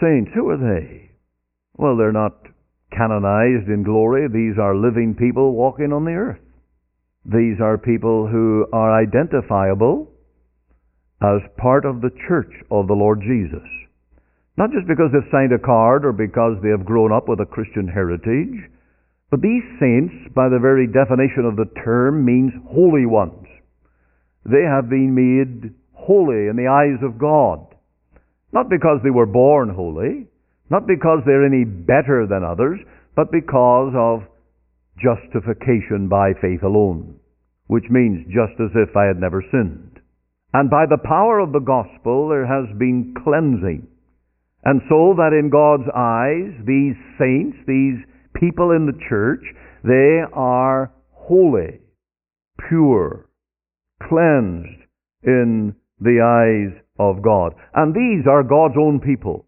saints. Who are they? Well, they're not canonized in glory. These are living people walking on the earth. These are people who are identifiable as part of the church of the Lord Jesus. Not just because they've signed a card or because they have grown up with a Christian heritage, but these saints, by the very definition of the term, means holy ones. They have been made holy in the eyes of God. Not because they were born holy, not because they're any better than others, but because of justification by faith alone, which means just as if I had never sinned. And by the power of the gospel, there has been cleansing. And so that in God's eyes, these saints, these people in the church, they are holy, pure, cleansed in the eyes of God. And these are God's own people.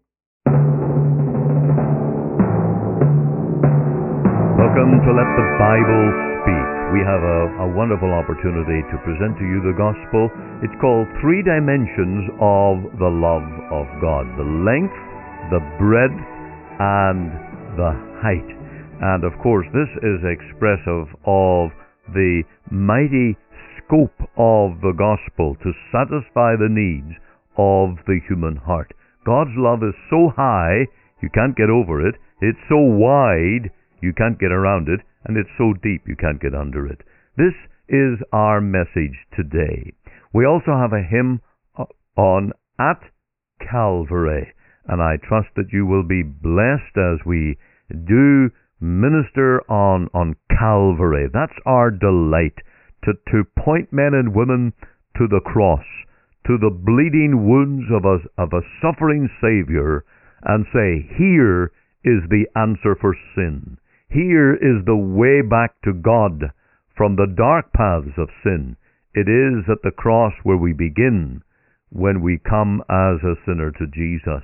Welcome to Let the Bible Speak. We have a, a, wonderful opportunity to present to you the gospel. It's called Three Dimensions of the Love of God the length, the breadth, and the height. And of course, this is expressive of the mighty scope of the gospel to satisfy the needs of the human heart. God's love is so high, you can't get over it. It's so wide, you can't get around it, and it's so deep you can't get under it. This is our message today. We also have a hymn uh, on At Calvary, and I trust that you will be blessed as we do minister on, on Calvary. That's our delight, to, to point men and women to the cross, to the bleeding wounds of a, of a suffering Savior, and say, Here is the answer for sin. Here is the way back to God from the dark paths of sin. It is at the cross where we begin when we come as a sinner to Jesus.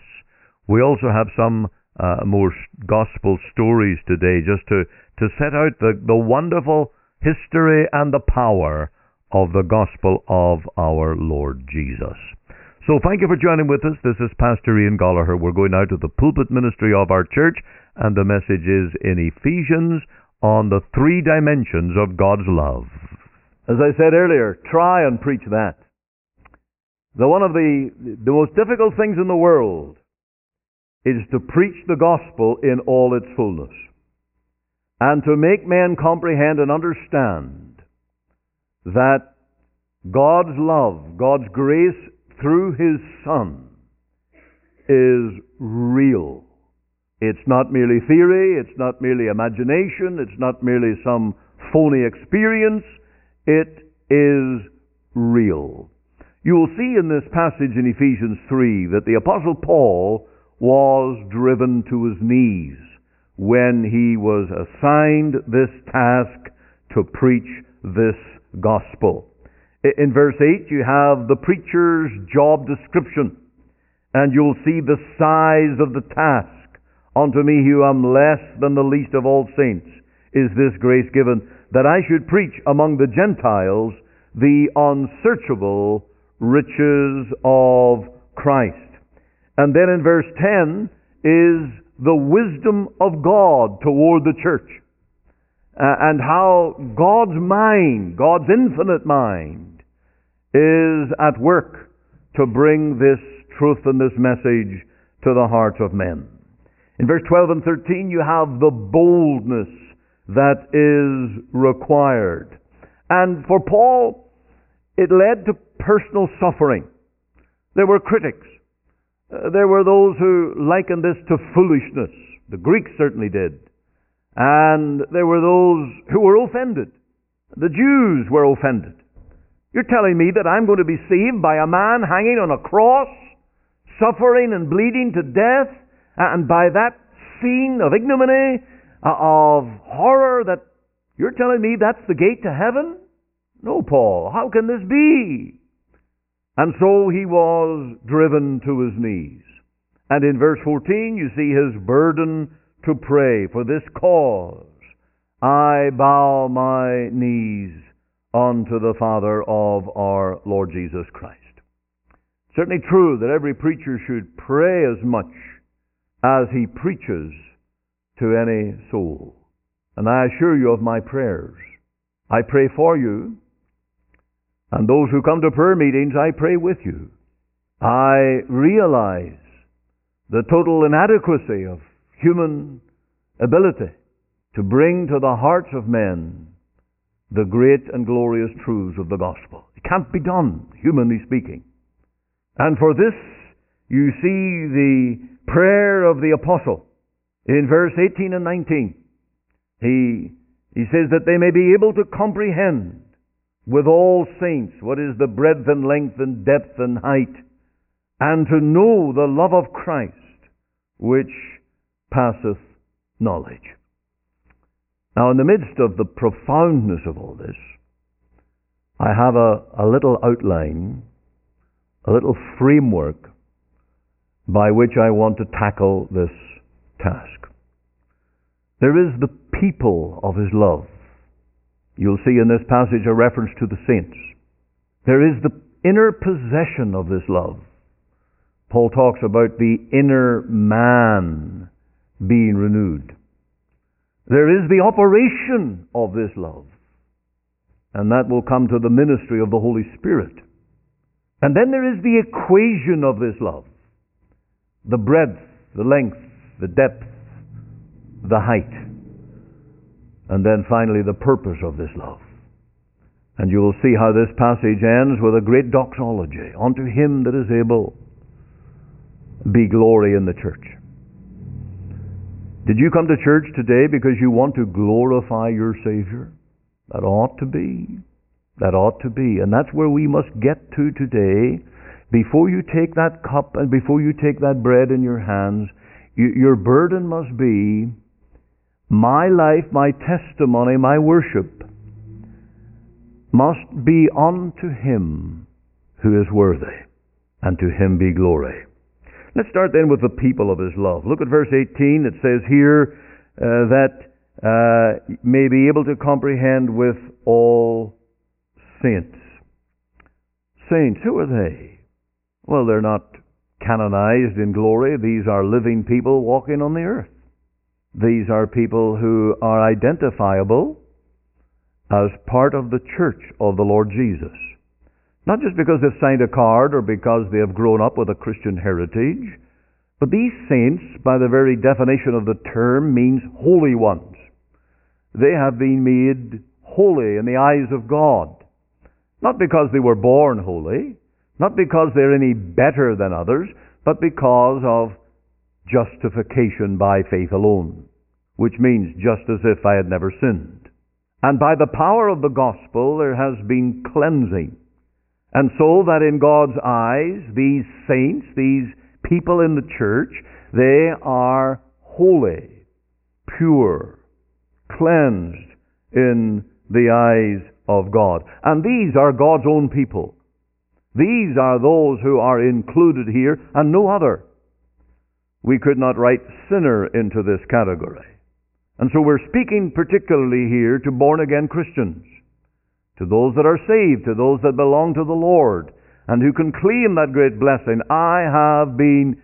We also have some uh, more gospel stories today just to, to set out the, the wonderful history and the power of the gospel of our Lord Jesus. So thank you for joining with us. This is Pastor Ian Goligher. We're going out to the pulpit ministry of our church and the message is in Ephesians on the three dimensions of God's love. As I said earlier, try and preach that. The one of the, the most difficult things in the world is to preach the gospel in all its fullness. And to make men comprehend and understand that God's love, God's grace through His Son is real it's not merely theory, it's not merely imagination, it's not merely some phony experience, it is real. You will see in this passage in Ephesians 3 that the Apostle Paul was driven to his knees when he was assigned this task to preach this gospel. In verse 8, you have the preacher's job description, and you'll see the size of the task. Unto me, who am less than the least of all saints, is this grace given, that I should preach among the Gentiles the unsearchable riches of Christ. And then in verse 10 is the wisdom of God toward the church. Uh, and how God's mind, God's infinite mind, is at work to bring this truth and this message to the hearts of men. In verse 12 and 13, you have the boldness that is required. And for Paul, it led to personal suffering. There were critics. Uh, there were those who likened this to foolishness. The Greeks certainly did. And there were those who were offended. The Jews were offended. You're telling me that I'm going to be saved by a man hanging on a cross, suffering and bleeding to death, and by that scene of ignominy, uh, of horror, that you're telling me that's the gate to heaven? No, Paul, how can this be? And so he was driven to his knees. And in verse 14, you see his burden to pray for this cause. I bow my knees unto the Father of our Lord Jesus Christ. Certainly true that every preacher should pray as much as he preaches to any soul. And I assure you of my prayers. I pray for you, and those who come to prayer meetings, I pray with you. I realize the total inadequacy of human ability to bring to the hearts of men the great and glorious truths of the gospel. It can't be done, humanly speaking. And for this, you see the prayer of the apostle in verse 18 and 19. He, he says that they may be able to comprehend with all saints what is the breadth and length and depth and height, and to know the love of Christ, which passeth knowledge. Now, in the midst of the profoundness of all this, I have a, a little outline, a little framework by which I want to tackle this task. There is the people of His love. You'll see in this passage a reference to the saints. There is the inner possession of this love. Paul talks about the inner man being renewed. There is the operation of this love. And that will come to the ministry of the Holy Spirit. And then there is the equation of this love. The breadth, the length, the depth, the height. And then finally the purpose of this love. And you will see how this passage ends with a great doxology. Unto him that is able be glory in the church. Did you come to church today because you want to glorify your Savior? That ought to be. That ought to be. And that's where we must get to today. Before you take that cup and before you take that bread in your hands, you, your burden must be my life, my testimony, my worship must be unto Him who is worthy, and to Him be glory. Let's start then with the people of His love. Look at verse 18. It says here uh, that uh, may be able to comprehend with all saints. Saints, who are they? Well, they're not canonized in glory. These are living people walking on the earth. These are people who are identifiable as part of the church of the Lord Jesus. Not just because they've signed a card or because they have grown up with a Christian heritage, but these saints, by the very definition of the term, means holy ones. They have been made holy in the eyes of God. Not because they were born holy, not because they're any better than others, but because of justification by faith alone, which means just as if I had never sinned. And by the power of the gospel there has been cleansing. And so that in God's eyes, these saints, these people in the church, they are holy, pure, cleansed in the eyes of God. And these are God's own people. These are those who are included here and no other. We could not write sinner into this category. And so we're speaking particularly here to born again Christians, to those that are saved, to those that belong to the Lord, and who can claim that great blessing. I have been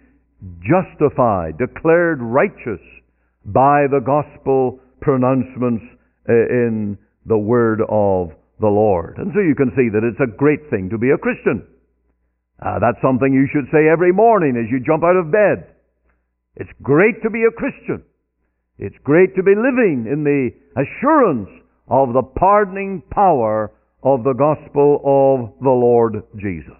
justified, declared righteous by the gospel pronouncements uh, in the word of the Lord. And so you can see that it's a great thing to be a Christian. Uh, that's something you should say every morning as you jump out of bed. It's great to be a Christian. It's great to be living in the assurance of the pardoning power of the gospel of the Lord Jesus.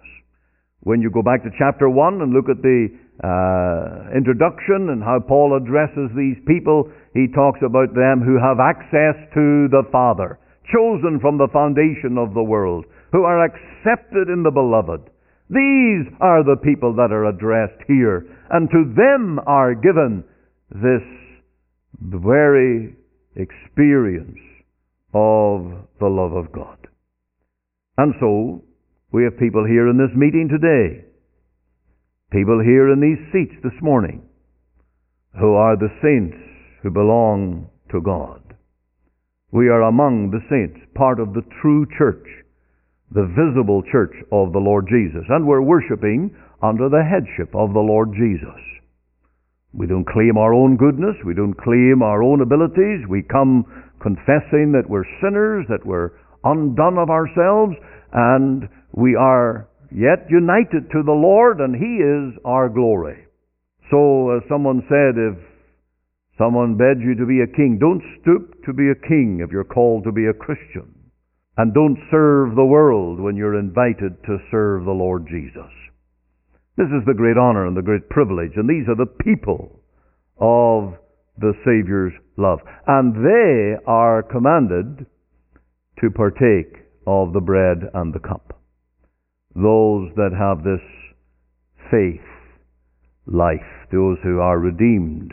When you go back to chapter 1 and look at the uh, introduction and how Paul addresses these people, he talks about them who have access to the Father chosen from the foundation of the world, who are accepted in the beloved. These are the people that are addressed here, and to them are given this very experience of the love of God. And so, we have people here in this meeting today, people here in these seats this morning, who are the saints who belong to God. We are among the saints, part of the true church, the visible church of the Lord Jesus. And we're worshiping under the headship of the Lord Jesus. We don't claim our own goodness. We don't claim our own abilities. We come confessing that we're sinners, that we're undone of ourselves, and we are yet united to the Lord, and He is our glory. So, as someone said, if someone begs you to be a king, don't stoop to be a king if you're called to be a Christian. And don't serve the world when you're invited to serve the Lord Jesus. This is the great honor and the great privilege, and these are the people of the Savior's love. And they are commanded to partake of the bread and the cup. Those that have this faith life, those who are redeemed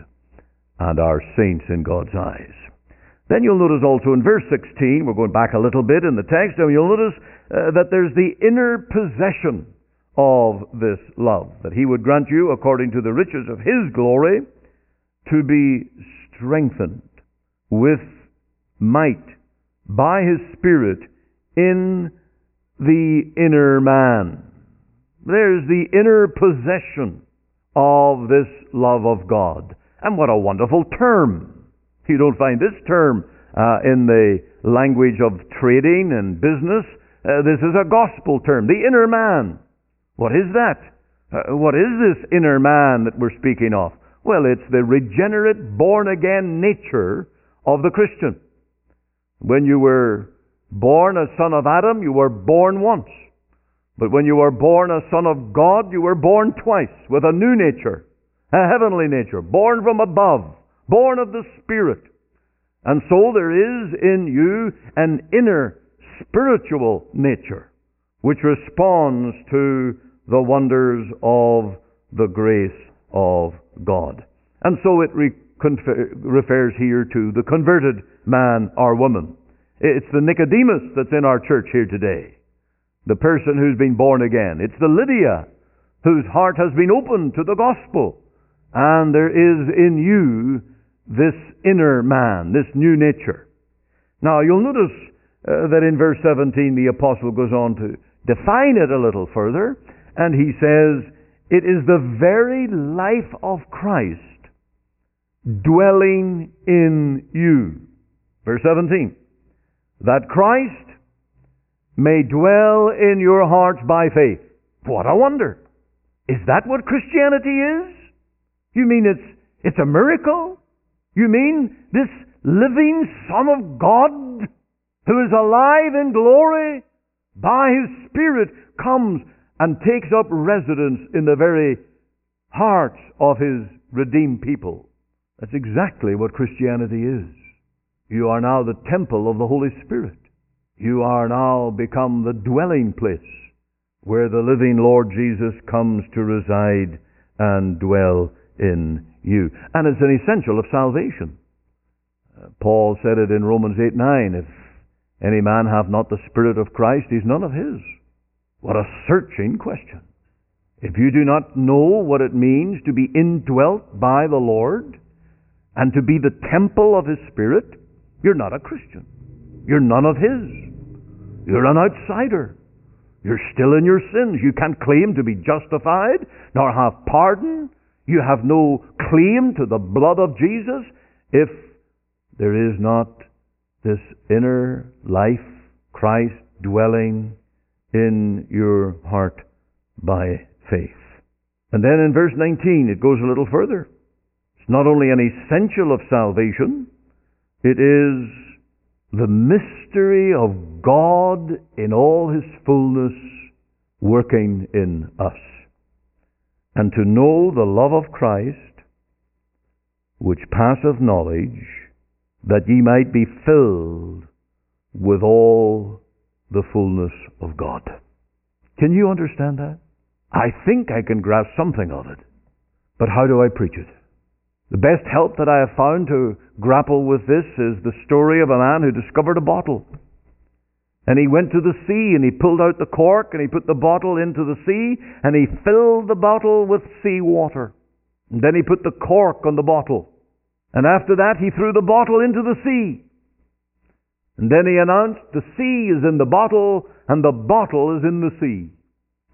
and are saints in God's eyes. Then you'll notice also in verse 16, we're going back a little bit in the text, and you'll notice uh, that there's the inner possession of this love, that He would grant you, according to the riches of His glory, to be strengthened with might by His Spirit in the inner man. There's the inner possession of this love of God. And what a wonderful term. You don't find this term uh, in the language of trading and business. Uh, this is a gospel term, the inner man. What is that? Uh, what is this inner man that we're speaking of? Well, it's the regenerate, born again nature of the Christian. When you were born a son of Adam, you were born once. But when you were born a son of God, you were born twice with a new nature, a heavenly nature, born from above, born of the Spirit. And so there is in you an inner spiritual nature which responds to the wonders of the grace of God. And so it re- confer- refers here to the converted man or woman. It's the Nicodemus that's in our church here today. The person who's been born again. It's the Lydia whose heart has been opened to the gospel. And there is in you this inner man, this new nature. Now you'll notice uh, that in verse 17 the apostle goes on to define it a little further, and he says, It is the very life of Christ dwelling in you. Verse 17. That Christ may dwell in your hearts by faith. What a wonder! Is that what Christianity is? You mean it's, it's a miracle? You mean this living Son of God who is alive in glory by His Spirit comes and takes up residence in the very hearts of His redeemed people. That's exactly what Christianity is. You are now the temple of the Holy Spirit. You are now become the dwelling place where the living Lord Jesus comes to reside and dwell in you. And it's an essential of salvation. Uh, Paul said it in Romans 8 9. If any man have not the Spirit of Christ, he's none of his. What a searching question. If you do not know what it means to be indwelt by the Lord and to be the temple of His Spirit, you're not a Christian. You're none of His. You're an outsider. You're still in your sins. You can't claim to be justified nor have pardon. You have no claim to the blood of Jesus if there is not this inner life, Christ dwelling in your heart by faith. And then in verse 19 it goes a little further. It's not only an essential of salvation, it is the mystery of God in all His fullness working in us. And to know the love of Christ, which passeth knowledge, that ye might be filled with all the fullness of God. Can you understand that? I think I can grasp something of it. But how do I preach it? The best help that I have found to grapple with this is the story of a man who discovered a bottle. And he went to the sea and he pulled out the cork and he put the bottle into the sea and he filled the bottle with sea water. And then he put the cork on the bottle. And after that he threw the bottle into the sea. And then he announced, the sea is in the bottle and the bottle is in the sea.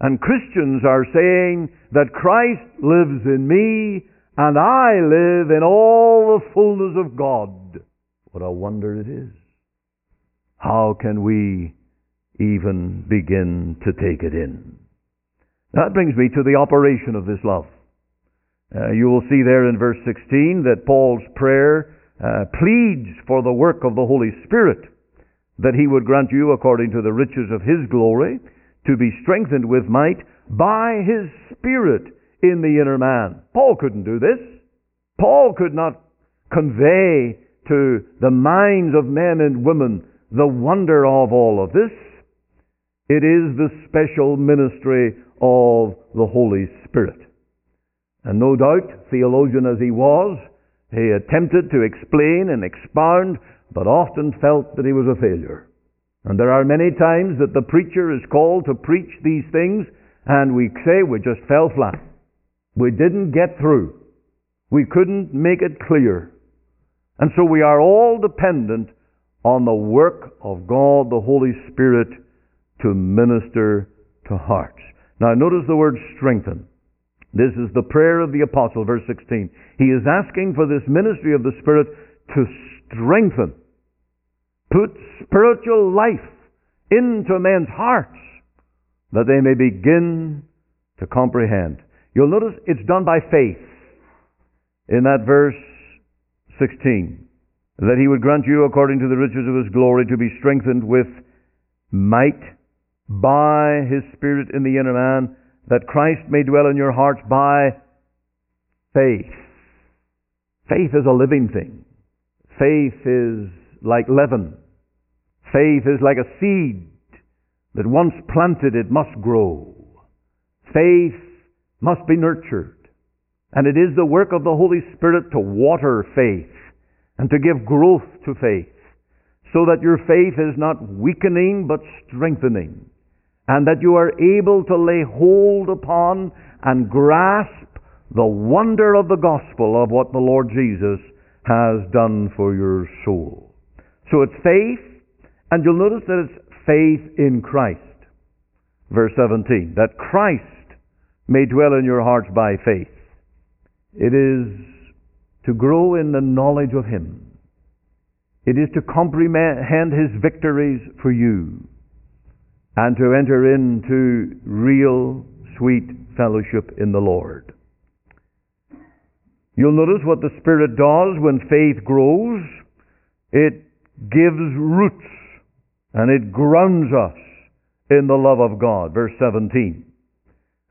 And Christians are saying that Christ lives in me and I live in all the fullness of God. What a wonder it is. How can we even begin to take it in? That brings me to the operation of this love. Uh, you will see there in verse 16 that Paul's prayer uh, pleads for the work of the Holy Spirit, that he would grant you, according to the riches of his glory, to be strengthened with might by his Spirit in the inner man. Paul couldn't do this. Paul could not convey to the minds of men and women the wonder of all of this. It is the special ministry of the Holy Spirit. And no doubt, theologian as he was, he attempted to explain and expound, but often felt that he was a failure. And there are many times that the preacher is called to preach these things, and we say we just fell flat. We didn't get through. We couldn't make it clear. And so we are all dependent on the work of God, the Holy Spirit, to minister to hearts. Now notice the word strengthen. This is the prayer of the apostle, verse 16. He is asking for this ministry of the Spirit to strengthen, put spiritual life into men's hearts that they may begin to comprehend. You'll notice it's done by faith in that verse 16. That he would grant you, according to the riches of his glory, to be strengthened with might by his Spirit in the inner man that Christ may dwell in your hearts by faith. Faith is a living thing. Faith is like leaven. Faith is like a seed that once planted it must grow. Faith must be nurtured. And it is the work of the Holy Spirit to water faith and to give growth to faith so that your faith is not weakening but strengthening and that you are able to lay hold upon and grasp the wonder of the gospel of what the Lord Jesus has done for your soul. So it's faith, and you'll notice that it's faith in Christ. Verse 17, that Christ may dwell in your hearts by faith. It is to grow in the knowledge of Him. It is to comprehend His victories for you and to enter into real sweet fellowship in the Lord. You'll notice what the Spirit does when faith grows. It gives roots and it grounds us in the love of God. Verse 17.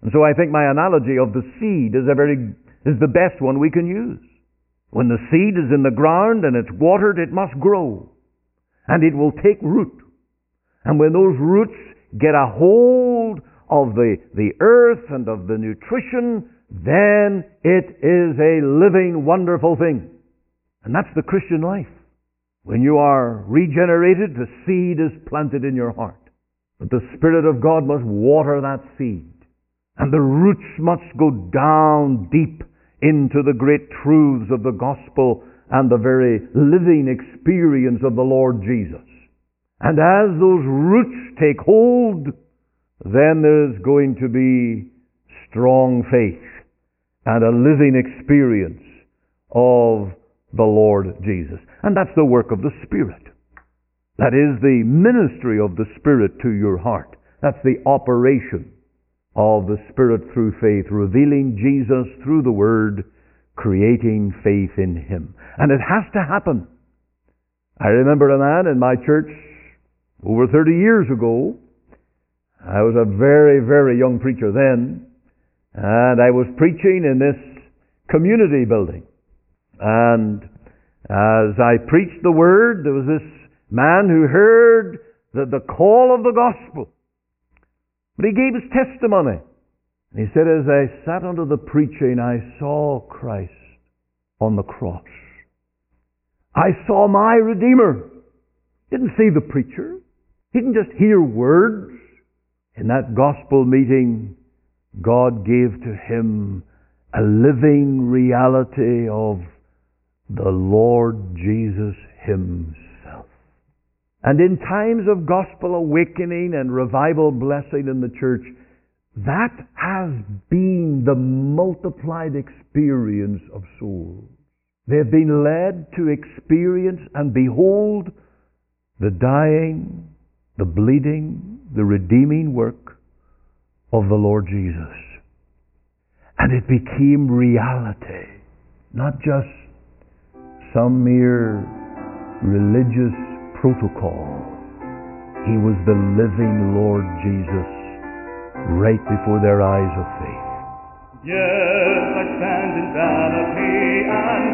And so I think my analogy of the seed is a very, is the best one we can use. When the seed is in the ground and it's watered, it must grow. And it will take root. And when those roots get a hold of the, the earth and of the nutrition, then it is a living, wonderful thing. And that's the Christian life. When you are regenerated, the seed is planted in your heart. But the Spirit of God must water that seed. And the roots must go down deep into the great truths of the gospel and the very living experience of the Lord Jesus. And as those roots take hold, then there's going to be strong faith and a living experience of the Lord Jesus. And that's the work of the Spirit. That is the ministry of the Spirit to your heart. That's the operation of the Spirit through faith, revealing Jesus through the Word, creating faith in Him. And it has to happen. I remember a man in my church over 30 years ago. I was a very, very young preacher then, and I was preaching in this community building. And as I preached the word, there was this man who heard the, the call of the gospel. But he gave his testimony. And he said, As I sat under the preaching, I saw Christ on the cross. I saw my Redeemer. Didn't see the preacher. He didn't just hear words. In that gospel meeting, God gave to him a living reality of the Lord Jesus Himself. And in times of gospel awakening and revival blessing in the church, That has been the multiplied experience of souls. They've been led to experience and behold the dying, the bleeding, the redeeming work of the Lord Jesus. And it became reality, not just some mere religious protocol. He was the living Lord Jesus right before their eyes of faith. Yes, I stand in vanity and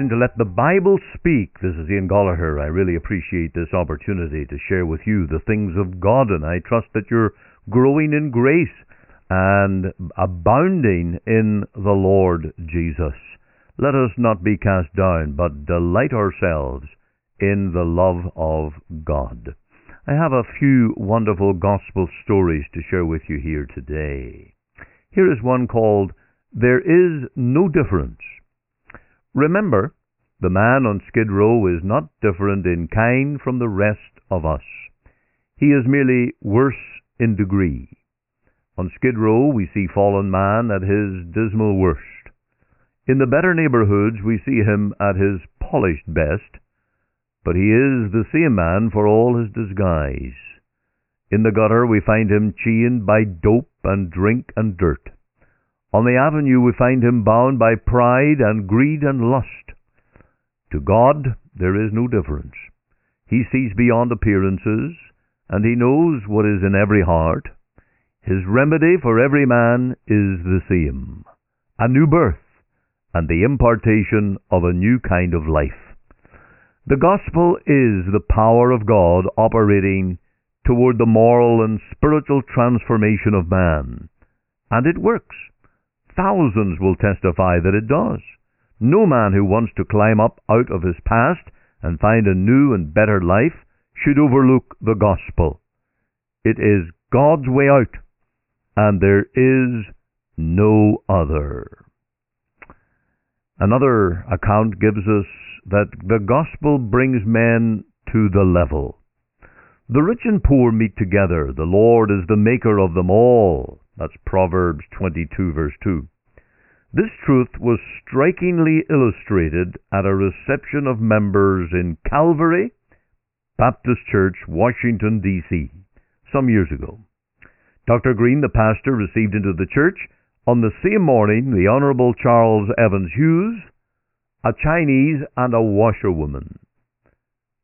listening to Let the Bible Speak. This is Ian Goligher. I really appreciate this opportunity to share with you the things of God, and I trust that you're growing in grace and abounding in the Lord Jesus. Let us not be cast down, but delight ourselves in the love of God. I have a few wonderful gospel stories to share with you here today. Here is one called There Is No Difference. Remember, the man on Skid Row is not different in kind from the rest of us. He is merely worse in degree. On Skid Row, we see fallen man at his dismal worst. In the better neighborhoods, we see him at his polished best, but he is the same man for all his disguise. In the gutter, we find him chained by dope and drink and dirt. On the avenue, we find him bound by pride and greed and lust. To God, there is no difference. He sees beyond appearances, and he knows what is in every heart. His remedy for every man is the same a new birth and the impartation of a new kind of life. The gospel is the power of God operating toward the moral and spiritual transformation of man, and it works. Thousands will testify that it does. No man who wants to climb up out of his past and find a new and better life should overlook the gospel. It is God's way out, and there is no other. Another account gives us that the gospel brings men to the level. The rich and poor meet together. The Lord is the maker of them all. That's Proverbs 22, verse 2. This truth was strikingly illustrated at a reception of members in Calvary Baptist Church, Washington, D.C., some years ago. Dr. Green, the pastor, received into the church on the same morning the Honorable Charles Evans Hughes, a Chinese, and a washerwoman.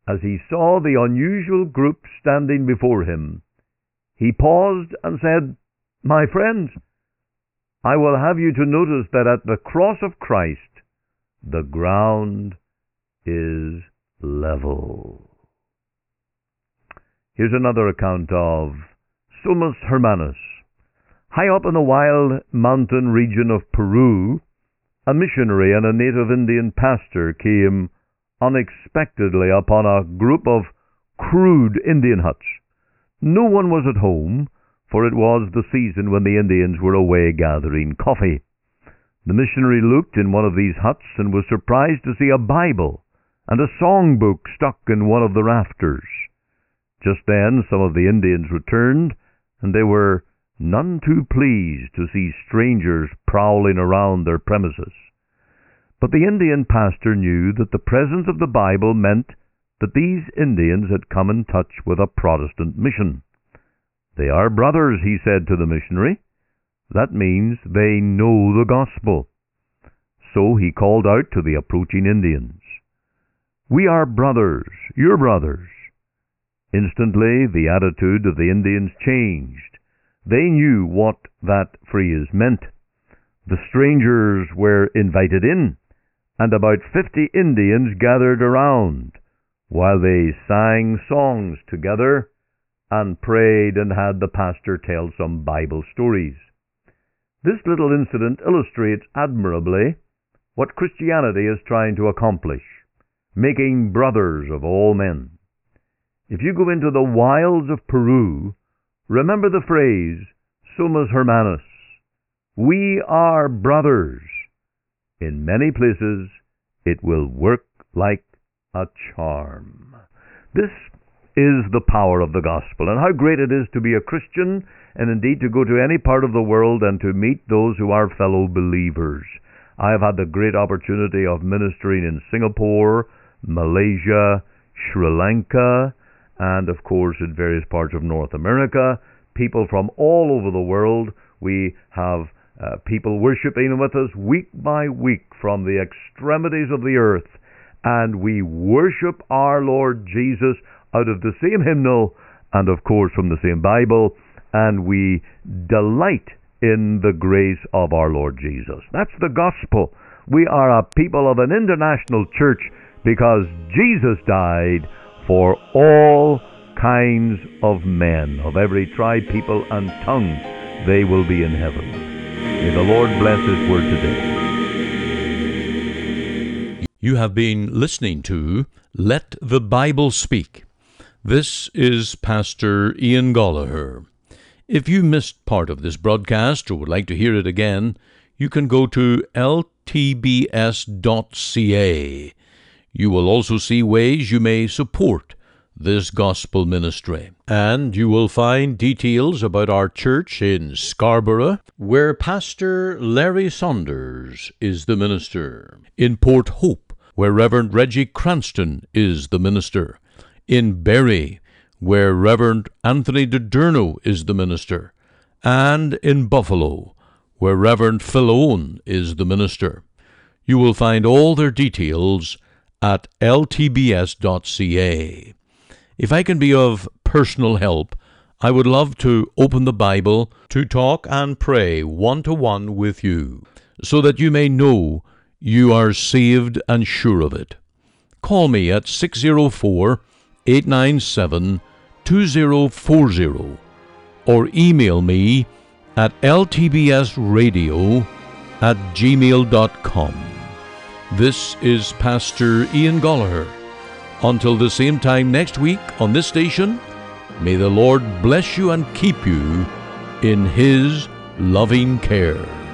As he saw the unusual group standing before him, he paused and said, My friends, I will have you to notice that at the cross of Christ, the ground is level. Here's another account of Somos Hermanos. High up in the wild mountain region of Peru, a missionary and a native Indian pastor came unexpectedly upon a group of crude Indian huts. No one was at home, for it was the season when the Indians were away gathering coffee. The missionary looked in one of these huts and was surprised to see a Bible and a songbook stuck in one of the rafters. Just then some of the Indians returned, and they were none too pleased to see strangers prowling around their premises. But the Indian pastor knew that the presence of the Bible meant that these Indians had come in touch with a Protestant mission. They are brothers, he said to the missionary. That means they know the gospel. So he called out to the approaching Indians, We are brothers, your brothers. Instantly the attitude of the Indians changed. They knew what that phrase meant. The strangers were invited in, and about fifty Indians gathered around, while they sang songs together and prayed and had the pastor tell some Bible stories. This little incident illustrates admirably what Christianity is trying to accomplish, making brothers of all men. If you go into the wilds of Peru, remember the phrase, Somos Hermanos. We are brothers. In many places, it will work like a charm. This is the power of the gospel, and how great it is to be a Christian, and indeed to go to any part of the world and to meet those who are fellow believers. I have had the great opportunity of ministering in Singapore, Malaysia, Sri Lanka, and of course in various parts of North America. People from all over the world. We have uh, people worshiping with us week by week from the extremities of the earth. And we worship our Lord Jesus out of the same hymnal and, of course, from the same Bible. And we delight in the grace of our Lord Jesus. That's the gospel. We are a people of an international church because Jesus died for all kinds of men, of every tribe, people, and tongue. They will be in heaven. May the Lord bless His word today. You have been listening to Let the Bible Speak. This is Pastor Ian Goligher. If you missed part of this broadcast or would like to hear it again, you can go to ltbs.ca. You will also see ways you may support this gospel ministry. And you will find details about our church in Scarborough, where Pastor Larry Saunders is the minister, in Port Hope, where Reverend Reggie Cranston is the minister, in Barrie, where Reverend Anthony DiDurno is the minister, and in Buffalo, where Reverend Phil Owen is the minister. You will find all their details at ltbs.ca. If I can be of personal help, I would love to open the Bible to talk and pray one to one with you, so that you may know you are saved and sure of it. Call me at 604 897 2040 or email me at ltbsradio at gmail.com. This is Pastor Ian Goligher. Until the same time next week on this station, may the Lord bless you and keep you in His loving care.